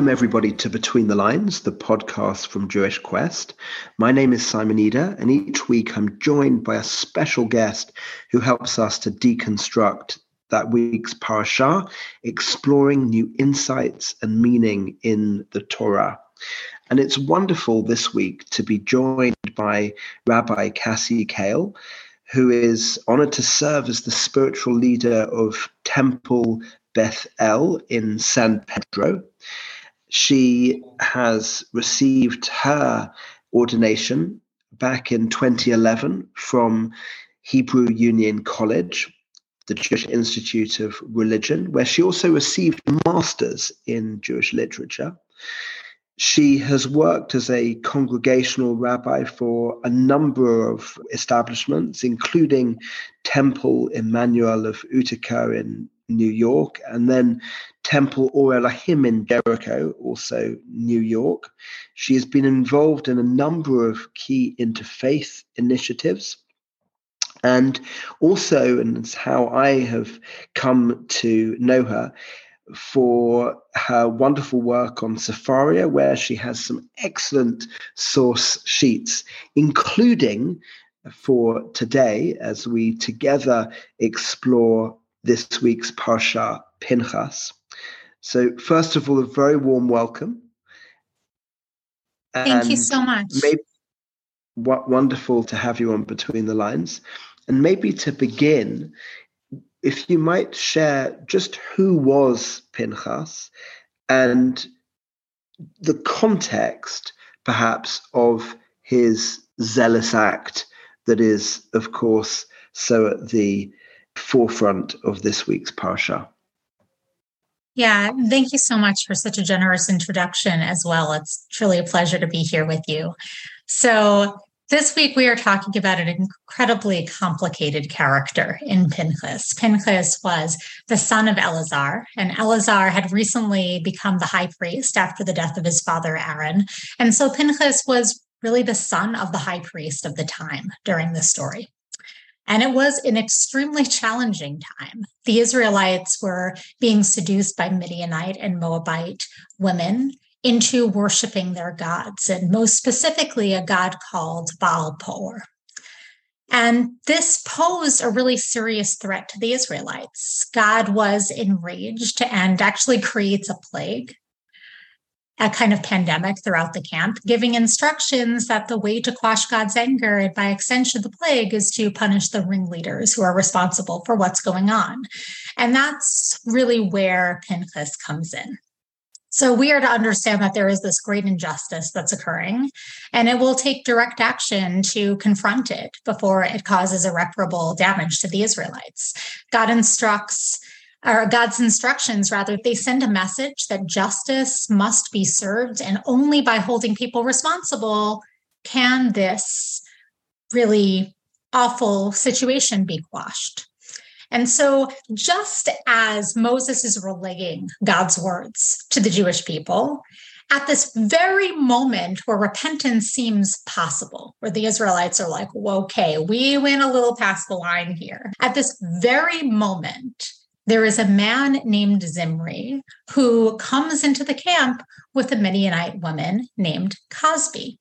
Welcome, everybody, to Between the Lines, the podcast from Jewish Quest. My name is Simon Eder, and each week I'm joined by a special guest who helps us to deconstruct that week's parasha, exploring new insights and meaning in the Torah. And it's wonderful this week to be joined by Rabbi Cassi Kail, who is honored to serve as the spiritual leader of Temple Beth El in San Pedro. She has received her ordination back in 2011 from Hebrew Union College, the Jewish Institute of Religion, where she also received a master's in Jewish literature. She has worked as a congregational rabbi for a number of establishments, including Temple Emanu-El of Utica in New York, and then Temple Or Elohim in Jericho, also New York. She has been involved in a number of key interfaith initiatives. And also, and it's how I have come to know her, for her wonderful work on Sefaria, where she has some excellent source sheets, including for today as we together explore this week's Parsha Pinchas. So, first of all, a very warm welcome. Thank and you so much. Maybe, what wonderful to have you on Between the Lines. And maybe to begin, if you might share just who was Pinchas and the context, perhaps, of his zealous act that is, of course, so at the forefront of this week's Parsha. Yeah, thank you so much for such a generous introduction as well. It's truly a pleasure to be here with you. So, this week, we are talking about an incredibly complicated character in Pinchas. Pinchas was the son of Eleazar, and Eleazar had recently become the high priest after the death of his father Aaron. And so Pinchas was really the son of the high priest of the time during this story. And it was an extremely challenging time. The Israelites were being seduced by Midianite and Moabite women into worshiping their gods, and most specifically, a god called Baal Peor. And this posed a really serious threat to the Israelites. God was enraged and actually creates a plague, a kind of pandemic throughout the camp, giving instructions that the way to quash God's anger and by extension the plague is to punish the ringleaders who are responsible for what's going on. And that's really where Pinchas comes in. So we are to understand that there is this great injustice that's occurring, and it will take direct action to confront it before it causes irreparable damage to the Israelites. God instructs, or God's instructions, rather, they send a message that justice must be served, and only by holding people responsible can this really awful situation be quashed. And so, just as Moses is relaying God's words to the Jewish people, at this very moment where repentance seems possible, where the Israelites are like, okay, we went a little past the line here. At this very moment, there is a man named Zimri who comes into the camp with a Midianite woman named Cosbi.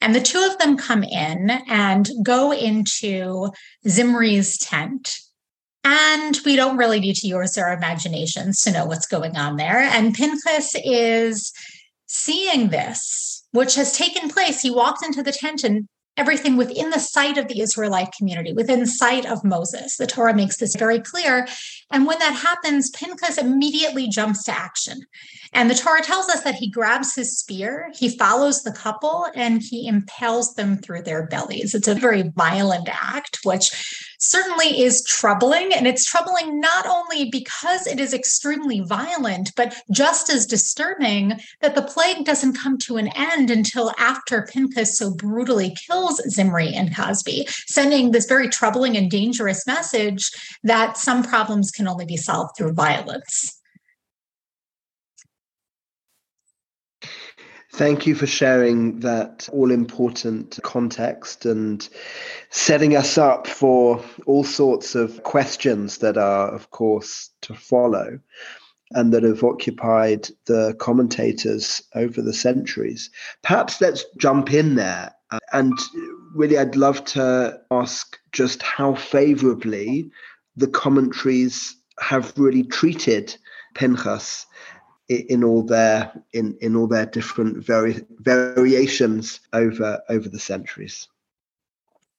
And the two of them come in and go into Zimri's tent and we don't really need to use our imaginations to know what's going on there. And Pinchas is seeing this, which has taken place. He walked into the tent and everything within the sight of the Israelite community, within sight of Moses. The Torah makes this very clear. And when that happens, Pinchas immediately jumps to action. And the Torah tells us that he grabs his spear, he follows the couple, and he impales them through their bellies. It's a very violent act, which certainly is troubling. And it's troubling not only because it is extremely violent, but just as disturbing that the plague doesn't come to an end until after Pinchas so brutally kills Zimri and Cozbi, sending this very troubling and dangerous message that some problems can only be solved through violence. Thank you for sharing that all important context and setting us up for all sorts of questions that are, of course, to follow. and that have occupied the commentators over the centuries. Perhaps let's jump in there. And really, I'd love to ask just how favorably the commentaries have really treated Pinchas in all their in, in all their different vari- variations over over the centuries.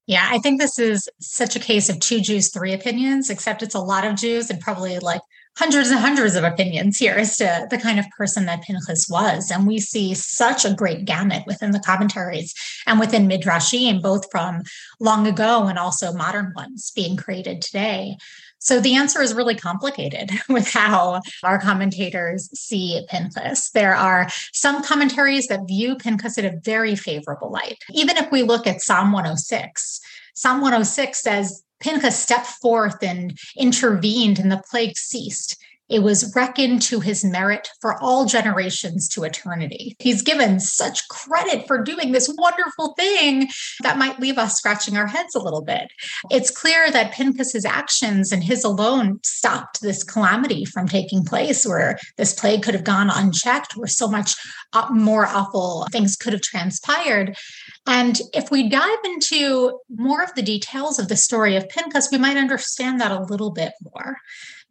Yeah, I think this is such a case of two Jews, three opinions, except it's a lot of Jews and probably like hundreds and hundreds of opinions here as to the kind of person that Pinchas was. And we see such a great gamut within the commentaries and within Midrashim, both from long ago and also modern ones being created today. So the answer is really complicated with how our commentators see Pinchas. There are some commentaries that view Pinchas in a very favorable light. Even if we look at Psalm 106, Psalm 106 says Pinchas stepped forth and intervened and the plague ceased. It was reckoned to his merit for all generations to eternity. He's given such credit for doing this wonderful thing that might leave us scratching our heads a little bit. It's clear that Pinchas's actions and his alone stopped this calamity from taking place, where this plague could have gone unchecked, where so much uh, more awful things could have transpired. And if we dive into more of the details of the story of Pinchas, we might understand that a little bit more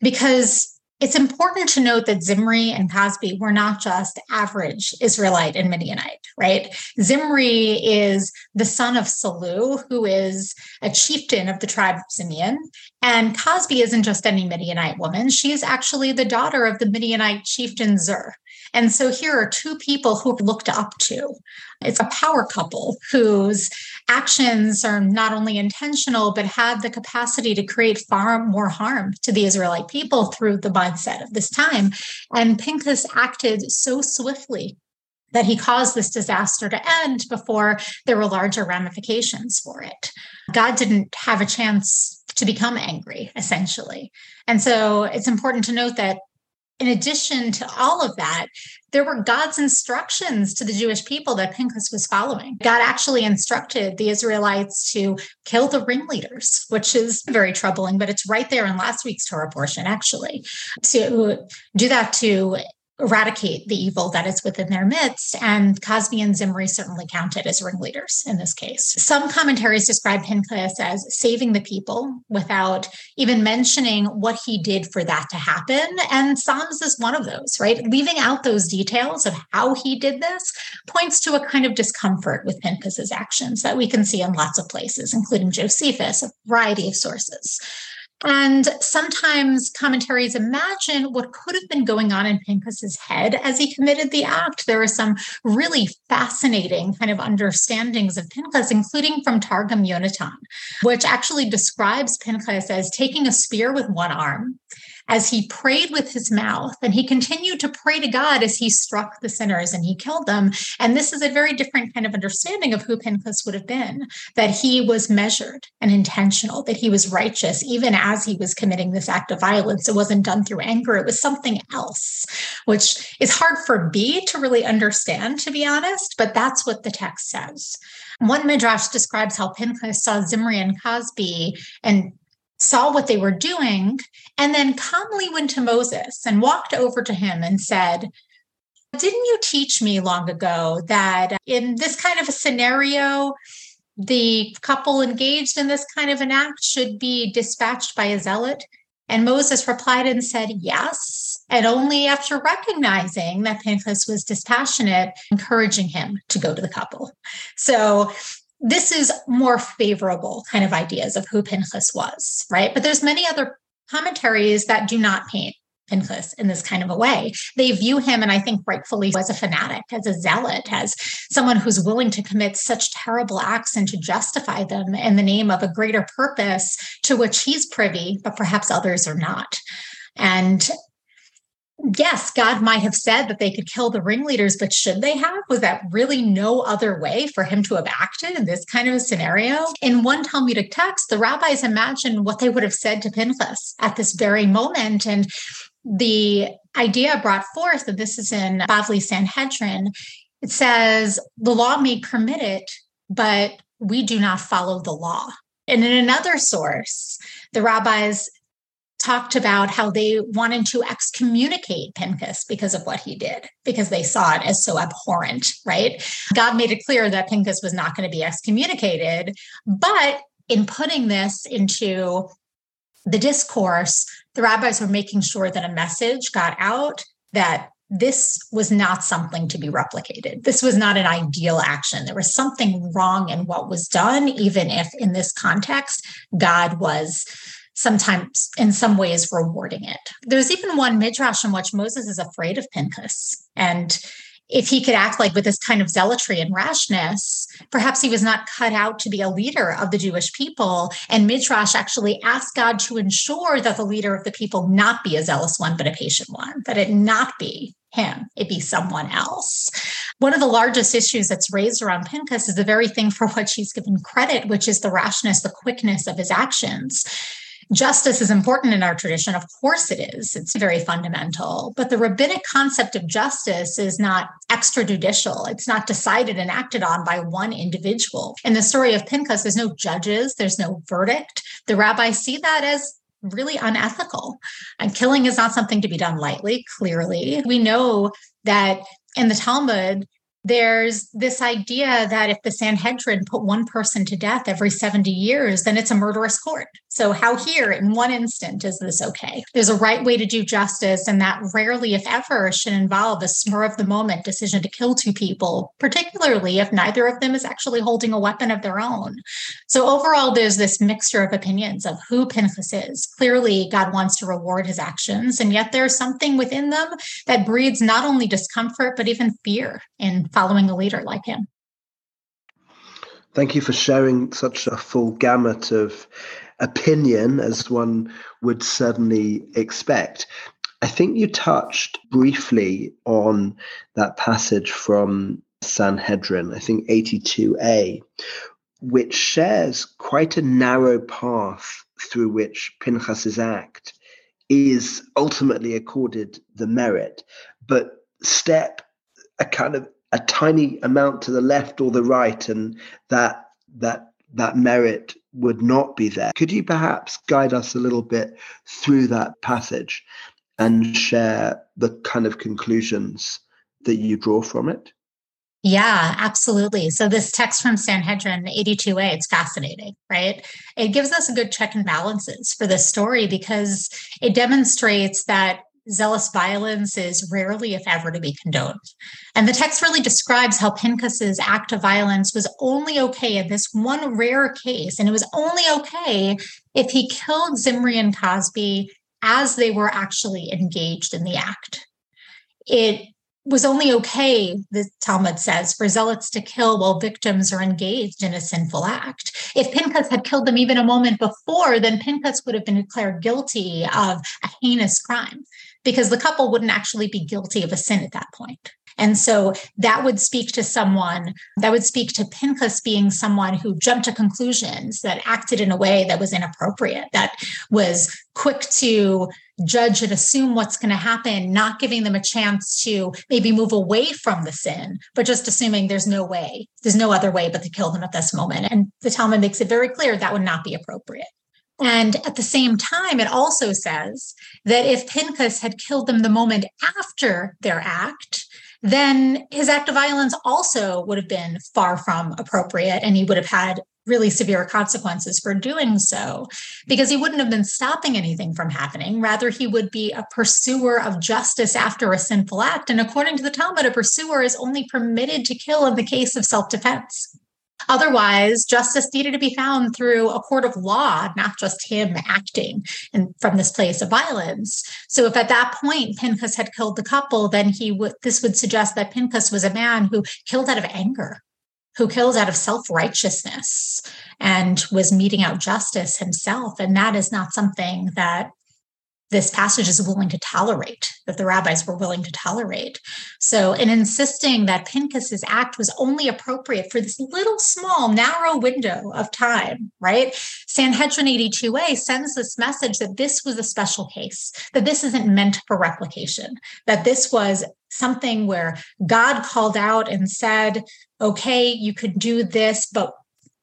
because it's important to note that Zimri and Cozbi were not just average Israelite and Midianite, right? Zimri is the son of Salu, who is a chieftain of the tribe of Simeon. And Cozbi isn't just any Midianite woman. She's actually the daughter of the Midianite chieftain Zur. And so here are two people who looked up to. It's a power couple whose actions are not only intentional, but had the capacity to create far more harm to the Israelite people through the mindset of this time. And Pinchas acted so swiftly that he caused this disaster to end before there were larger ramifications for it. God didn't have a chance to become angry, essentially. And so it's important to note that in addition to all of that, there were God's instructions to the Jewish people that Pinchas was following. God actually instructed the Israelites to kill the ringleaders, which is very troubling, but it's right there in last week's Torah portion, actually, to do that to eradicate the evil that is within their midst. And Cozbi and Zimri certainly counted as ringleaders in this case. Some commentaries describe Pinchas as saving the people without even mentioning what he did for that to happen. And Psalms is one of those, right? Leaving out those details of how he did this points to a kind of discomfort with Pinchas's actions that we can see in lots of places, including Josephus, a variety of sources. And sometimes commentaries imagine what could have been going on in Pinchas's head as he committed the act. There are some really fascinating kind of understandings of Pinchas, including from Targum Yonatan, which actually describes Pinchas as taking a spear with one arm as he prayed with his mouth and he continued to pray to God as he struck the sinners and he killed them. And this is a very different kind of understanding of who Pinchas would have been that he was measured and intentional, that he was righteous, even as he was committing this act of violence. It wasn't done through anger, it was something else, which is hard for me to really understand, to be honest, but that's what the text says. One midrash describes how Pinchas saw Zimri and Cozbi and saw what they were doing, and then calmly went to Moses and walked over to him and said, Didn't you teach me long ago that in this kind of a scenario, the couple engaged in this kind of an act should be dispatched by a zealot? And Moses replied and said, Yes. And only after recognizing that Pinchas was dispassionate, encouraging him to go to the couple. So this is more favorable kind of ideas of who Pinchas was, right? But there's many other commentaries that do not paint Pinchas in this kind of a way. They view him, and I think rightfully, as a fanatic, as a zealot, as someone who's willing to commit such terrible acts and to justify them in the name of a greater purpose to which he's privy, but perhaps others are not. And yes, God might have said that they could kill the ringleaders, but should they have? Was that really no other way for him to have acted in this kind of a scenario? In one Talmudic text, the rabbis imagine what they would have said to Pinchas at this very moment. And the idea brought forth, that this is in Bavli Sanhedrin, it says, the law may permit it, but we do not follow the law. And in another source, the rabbis talked about how they wanted to excommunicate Pinchas because of what he did, because they saw it as so abhorrent, right? God made it clear that Pinchas was not going to be excommunicated. But in putting this into the discourse, the rabbis were making sure that a message got out that this was not something to be replicated. This was not an ideal action. There was something wrong in what was done, even if in this context, God was sometimes in some ways rewarding it. There's even one midrash in which Moses is afraid of Pinchas. And if he could act like with this kind of zealotry and rashness, perhaps he was not cut out to be a leader of the Jewish people. And Midrash actually asked God to ensure that the leader of the people not be a zealous one, but a patient one, that it not be him, it be someone else. One of the largest issues that's raised around Pinchas is the very thing for which he's given credit, which is the rashness, the quickness of his actions. Justice is important in our tradition. Of course it is. It's very fundamental. But the rabbinic concept of justice is not extrajudicial. It's not decided and acted on by one individual. In the story of Pinchas, there's no judges, there's no verdict. The rabbis see that as really unethical. And killing is not something to be done lightly, clearly. We know that in the Talmud, there's this idea that if the Sanhedrin put one person to death every 70 years, then it's a murderous court. So, how here in one instant is this okay? There's a right way to do justice, and that rarely, if ever, should involve a spur of the moment decision to kill two people, particularly if neither of them is actually holding a weapon of their own. So, overall, there's this mixture of opinions of who Pinchas is. Clearly, God wants to reward his actions, and yet there's something within them that breeds not only discomfort, but even fear in following a leader like him. Thank you for sharing such a full gamut of opinion as one would certainly expect. I think you touched briefly on that passage from Sanhedrin, I think 82a, which shares quite a narrow path through which Pinchas's act is ultimately accorded the merit, but step a kind of a tiny amount to the left or the right, and that that that merit would not be there. Could you perhaps guide us a little bit through that passage and share the kind of conclusions that you draw from it? Yeah, absolutely. So this text from Sanhedrin 82a, it's fascinating, right? It gives us a good check and balances for this story because it demonstrates that zealous violence is rarely, if ever, to be condoned. And the text really describes how Pinchas's act of violence was only okay in this one rare case. And it was only okay if he killed Zimri and Cozbi as they were actually engaged in the act. It was only okay, the Talmud says, for zealots to kill while victims are engaged in a sinful act. If Pinchas had killed them even a moment before, then Pinchas would have been declared guilty of a heinous crime because the couple wouldn't actually be guilty of a sin at that point. And so that would speak to someone, that would speak to Pinchas being someone who jumped to conclusions, that acted in a way that was inappropriate, that was quick to judge and assume what's going to happen, not giving them a chance to maybe move away from the sin, but just assuming there's no way, there's no other way but to kill them at this moment. And the Talmud makes it very clear that would not be appropriate. And at the same time, it also says that if Pinchas had killed them the moment after their act, then his act of violence also would have been far from appropriate and he would have had really severe consequences for doing so because he wouldn't have been stopping anything from happening. Rather, he would be a pursuer of justice after a sinful act. And according to the Talmud, a pursuer is only permitted to kill in the case of self defense. Otherwise, justice needed to be found through a court of law, not just him acting and from this place of violence. So if at that point Pinchas had killed the couple, then he would this would suggest that Pinchas was a man who killed out of anger, who killed out of self-righteousness and was meting out justice himself. And that is not something that this passage is willing to tolerate, that the rabbis were willing to tolerate. So, in insisting that Pinchas's act was only appropriate for this little small, narrow window of time, right? Sanhedrin 82a sends this message that this was a special case, that this isn't meant for replication, that this was something where God called out and said, okay, you could do this, but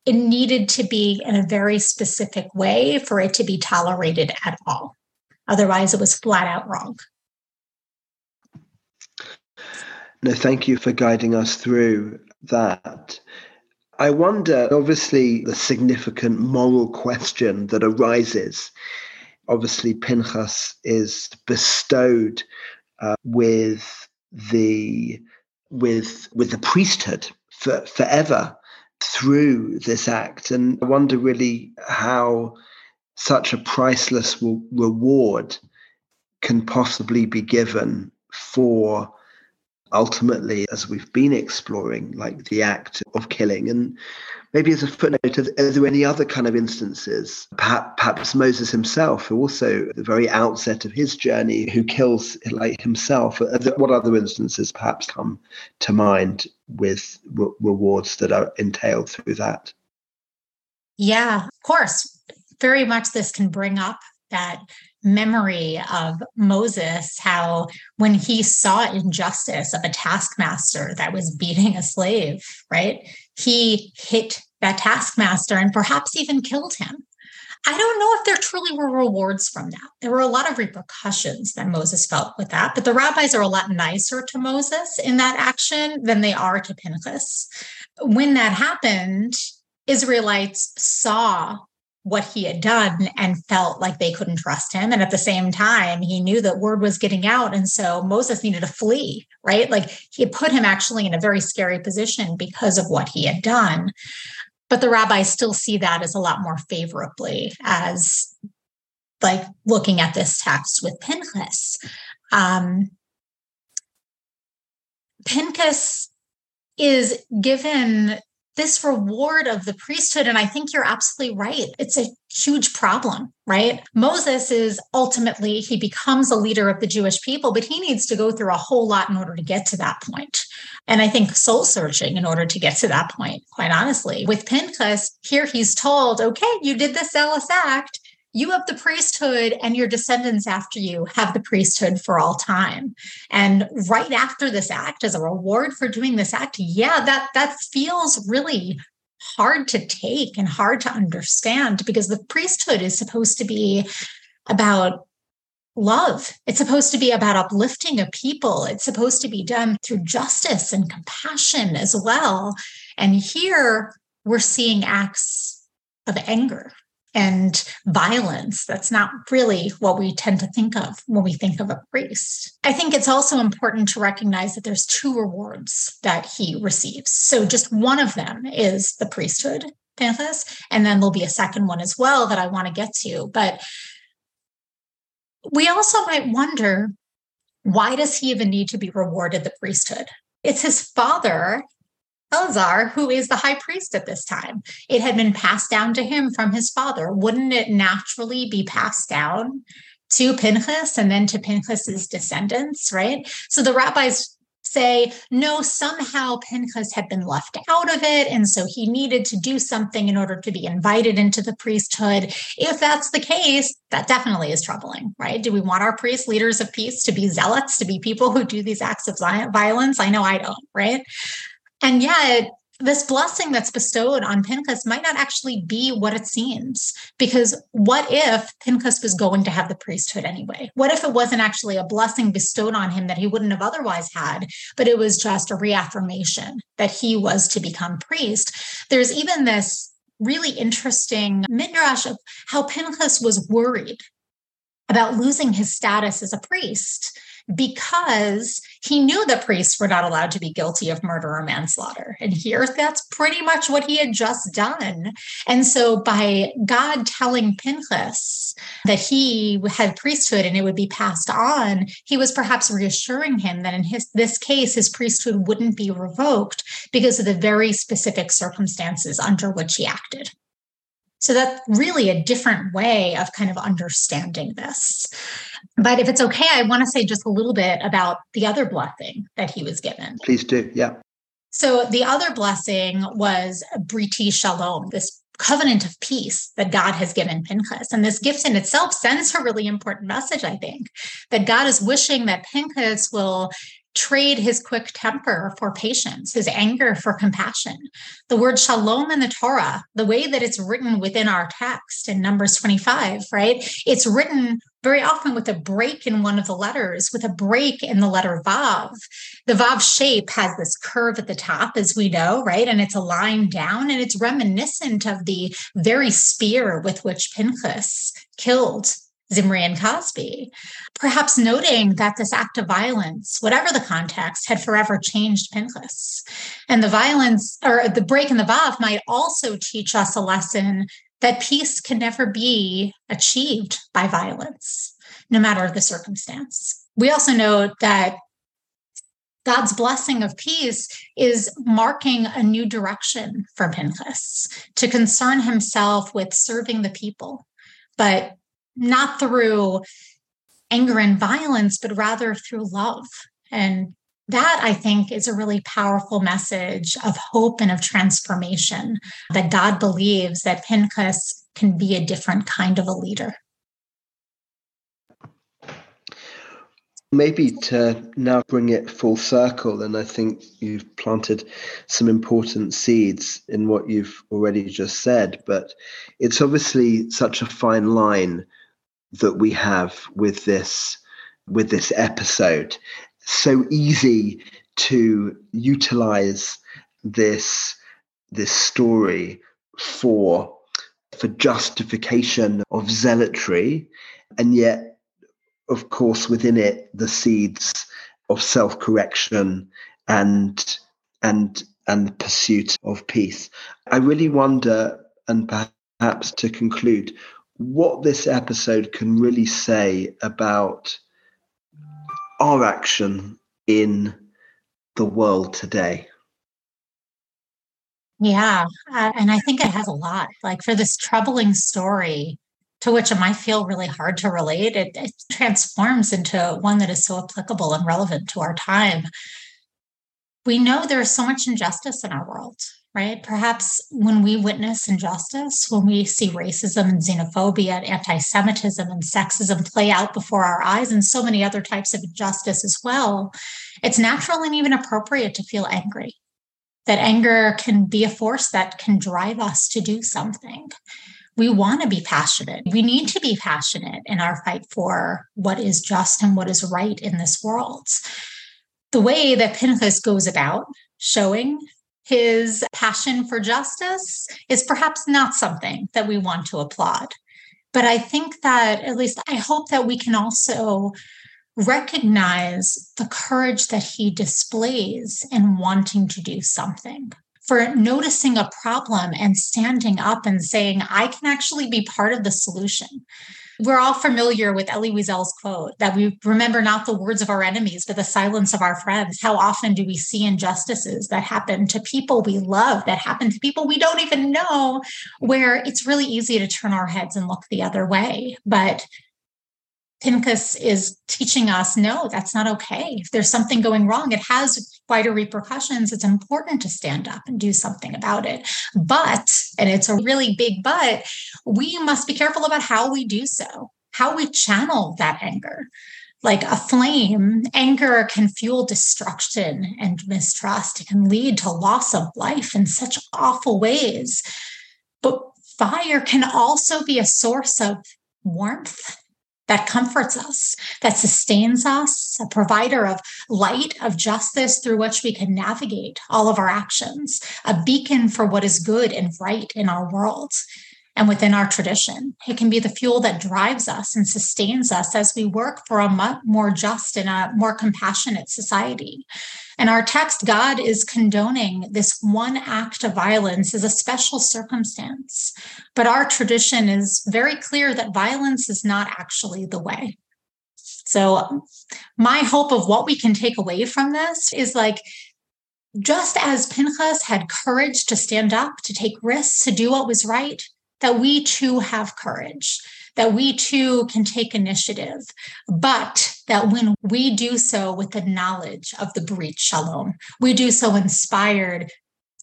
it needed to be in a very specific way for it to be tolerated at all. Otherwise, it was flat out wrong. No, thank you for guiding us through that. I wonder, obviously, the significant moral question that arises. Obviously, Pinchas is bestowed uh, with the with with the priesthood for, forever through this act, and I wonder really how such a priceless reward can possibly be given for ultimately, as we've been exploring, like the act of killing. And maybe as a footnote, are, there any other kind of instances? Perhaps, perhaps Moses himself, who also at the very outset of his journey, who kills like himself. What other instances perhaps come to mind with re- rewards that are entailed through that? Yeah, of course. Very much this can bring up that memory of Moses, how when he saw injustice of a taskmaster that was beating a slave, right? He hit that taskmaster and perhaps even killed him. I don't know if there truly were rewards from that. There were a lot of repercussions that Moses felt with that, but the rabbis are a lot nicer to Moses in that action than they are to Pinchas. When that happened, Israelites saw what he had done and felt like they couldn't trust him. And at the same time, he knew that word was getting out. And so Moses needed to flee, right? Like he put him actually in a very scary position because of what he had done. But the rabbis still see that as a lot more favorably as like looking at this text with Pinchas. Um, Pinchas is given this reward of the priesthood. And I think you're absolutely right. It's a huge problem, right? Moses is ultimately, he becomes a leader of the Jewish people, but he needs to go through a whole lot in order to get to that point. And I think soul searching in order to get to that point, quite honestly. With Pinchas, here he's told, okay, you did this zealous act you have the priesthood and your descendants after you have the priesthood for all time. And right after this act as a reward for doing this act yeah that that feels really hard to take and hard to understand because the priesthood is supposed to be about love. It's supposed to be about uplifting a people. It's supposed to be done through justice and compassion as well. And here we're seeing acts of anger and violence. That's not really what we tend to think of when we think of a priest. I think it's also important to recognize that there's two rewards that he receives. So just one of them is the priesthood, Pinchas, and then there'll be a second one as well that I want to get to. But we also might wonder why does he even need to be rewarded the priesthood? It's his father Eleazar, who is the high priest at this time. It had been passed down to him from his father. Wouldn't it naturally be passed down to Pinchas and then to Pinchas's descendants, right? So the rabbis say, no, somehow Pinchas had been left out of it. And so he needed to do something in order to be invited into the priesthood. If that's the case, that definitely is troubling, right? Do we want our priests, leaders of peace, to be zealots, to be people who do these acts of violence? I know I don't, right? And yet, this blessing that's bestowed on Pinchas might not actually be what it seems. Because what if Pinchas was going to have the priesthood anyway? What if it wasn't actually a blessing bestowed on him that he wouldn't have otherwise had, but it was just a reaffirmation that he was to become priest? There's even this really interesting midrash of how Pinchas was worried about losing his status as a priest because he knew the priests were not allowed to be guilty of murder or manslaughter. And here, that's pretty much what he had just done. And so, by God telling Pinchas that he had priesthood and it would be passed on, he was perhaps reassuring him that in his this case, his priesthood wouldn't be revoked because of the very specific circumstances under which he acted. So that's really a different way of kind of understanding this. But if it's okay, I want to say just a little bit about the other blessing that he was given. Please do. Yeah. So the other blessing was Briti Shalom, this covenant of peace that God has given Pinchas. And this gift in itself sends a really important message, I think, that God is wishing that Pinchas will trade his quick temper for patience, his anger for compassion. The word shalom in the Torah, the way that it's written within our text in Numbers 25, right? It's written very often with a break in one of the letters, with a break in the letter Vav. The Vav shape has this curve at the top, as we know, right? And it's a line down, and it's reminiscent of the very spear with which Pinchas killed Zimri and Cozbi, perhaps noting that this act of violence, whatever the context, had forever changed Pinchas. And the violence or the break in the Vav might also teach us a lesson that peace can never be achieved by violence, no matter the circumstance. We also know that God's blessing of peace is marking a new direction for Pinchas to concern himself with serving the people, but not through anger and violence, but rather through love. And that I think is a really powerful message of hope and of transformation that God believes that Pinchas can be a different kind of a leader. Maybe to now bring it full circle, and I think you've planted some important seeds in what you've already just said, but it's obviously such a fine line that we have with this with this episode. So easy to utilize this this story for for justification of zealotry and yet of course within it the seeds of self-correction and and and the pursuit of peace. I really wonder and perhaps to conclude what this episode can really say about our action in the world today. Yeah. Uh, and I think it has a lot. Like for this troubling story, to which it might feel really hard to relate, it, it transforms into one that is so applicable and relevant to our time. We know there's so much injustice in our world right? Perhaps when we witness injustice, when we see racism and xenophobia and anti Semitism and sexism play out before our eyes, and so many other types of injustice as well, it's natural and even appropriate to feel angry. That anger can be a force that can drive us to do something. We want to be passionate. We need to be passionate in our fight for what is just and what is right in this world. The way that Pinchas goes about showing his passion for justice is perhaps not something that we want to applaud. But I think that, at least I hope that we can also recognize the courage that he displays in wanting to do something. For noticing a problem and standing up and saying, I can actually be part of the solution. We're all familiar with Elie Wiesel's quote that we remember not the words of our enemies, but the silence of our friends. How often do we see injustices that happen to people we love, that happen to people we don't even know, where it's really easy to turn our heads and look the other way? But Pinchas is teaching us no, that's not okay. If there's something going wrong, it has wider repercussions. It's important to stand up and do something about it. But, and it's a really big but, we must be careful about how we do so, how we channel that anger. Like a flame, anger can fuel destruction and mistrust. It can lead to loss of life in such awful ways. But fire can also be a source of warmth that comforts us, that sustains us, a provider of light, of justice through which we can navigate all of our actions, a beacon for what is good and right in our world and within our tradition. It can be the fuel that drives us and sustains us as we work for a more just and a more compassionate society. And our text, God is condoning this one act of violence as a special circumstance. But our tradition is very clear that violence is not actually the way. So, my hope of what we can take away from this is like, just as Pinchas had courage to stand up, to take risks, to do what was right, that we too have courage, that we too can take initiative, but that when we do so with the knowledge of the brit shalom, we do so inspired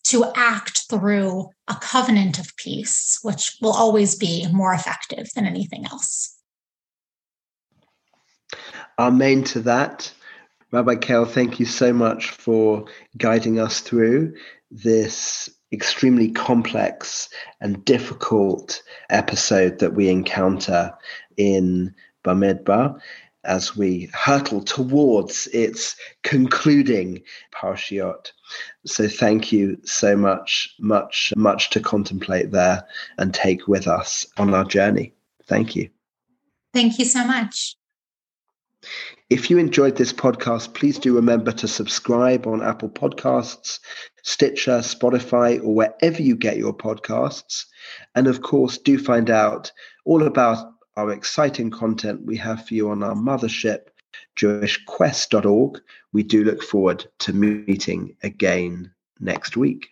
to act through a covenant of peace, which will always be more effective than anything else. Amen to that. Rabbi Kail, thank you so much for guiding us through this extremely complex and difficult episode that we encounter in Bamidbar as we hurtle towards its concluding parshiot. So thank you so much, much, much to contemplate there and take with us on our journey. Thank you. Thank you so much. If you enjoyed this podcast, please do remember to subscribe on Apple Podcasts, Stitcher, Spotify, or wherever you get your podcasts. And of course, do find out all about our exciting content we have for you on our mothership, jewishquest.org. We do look forward to meeting again next week.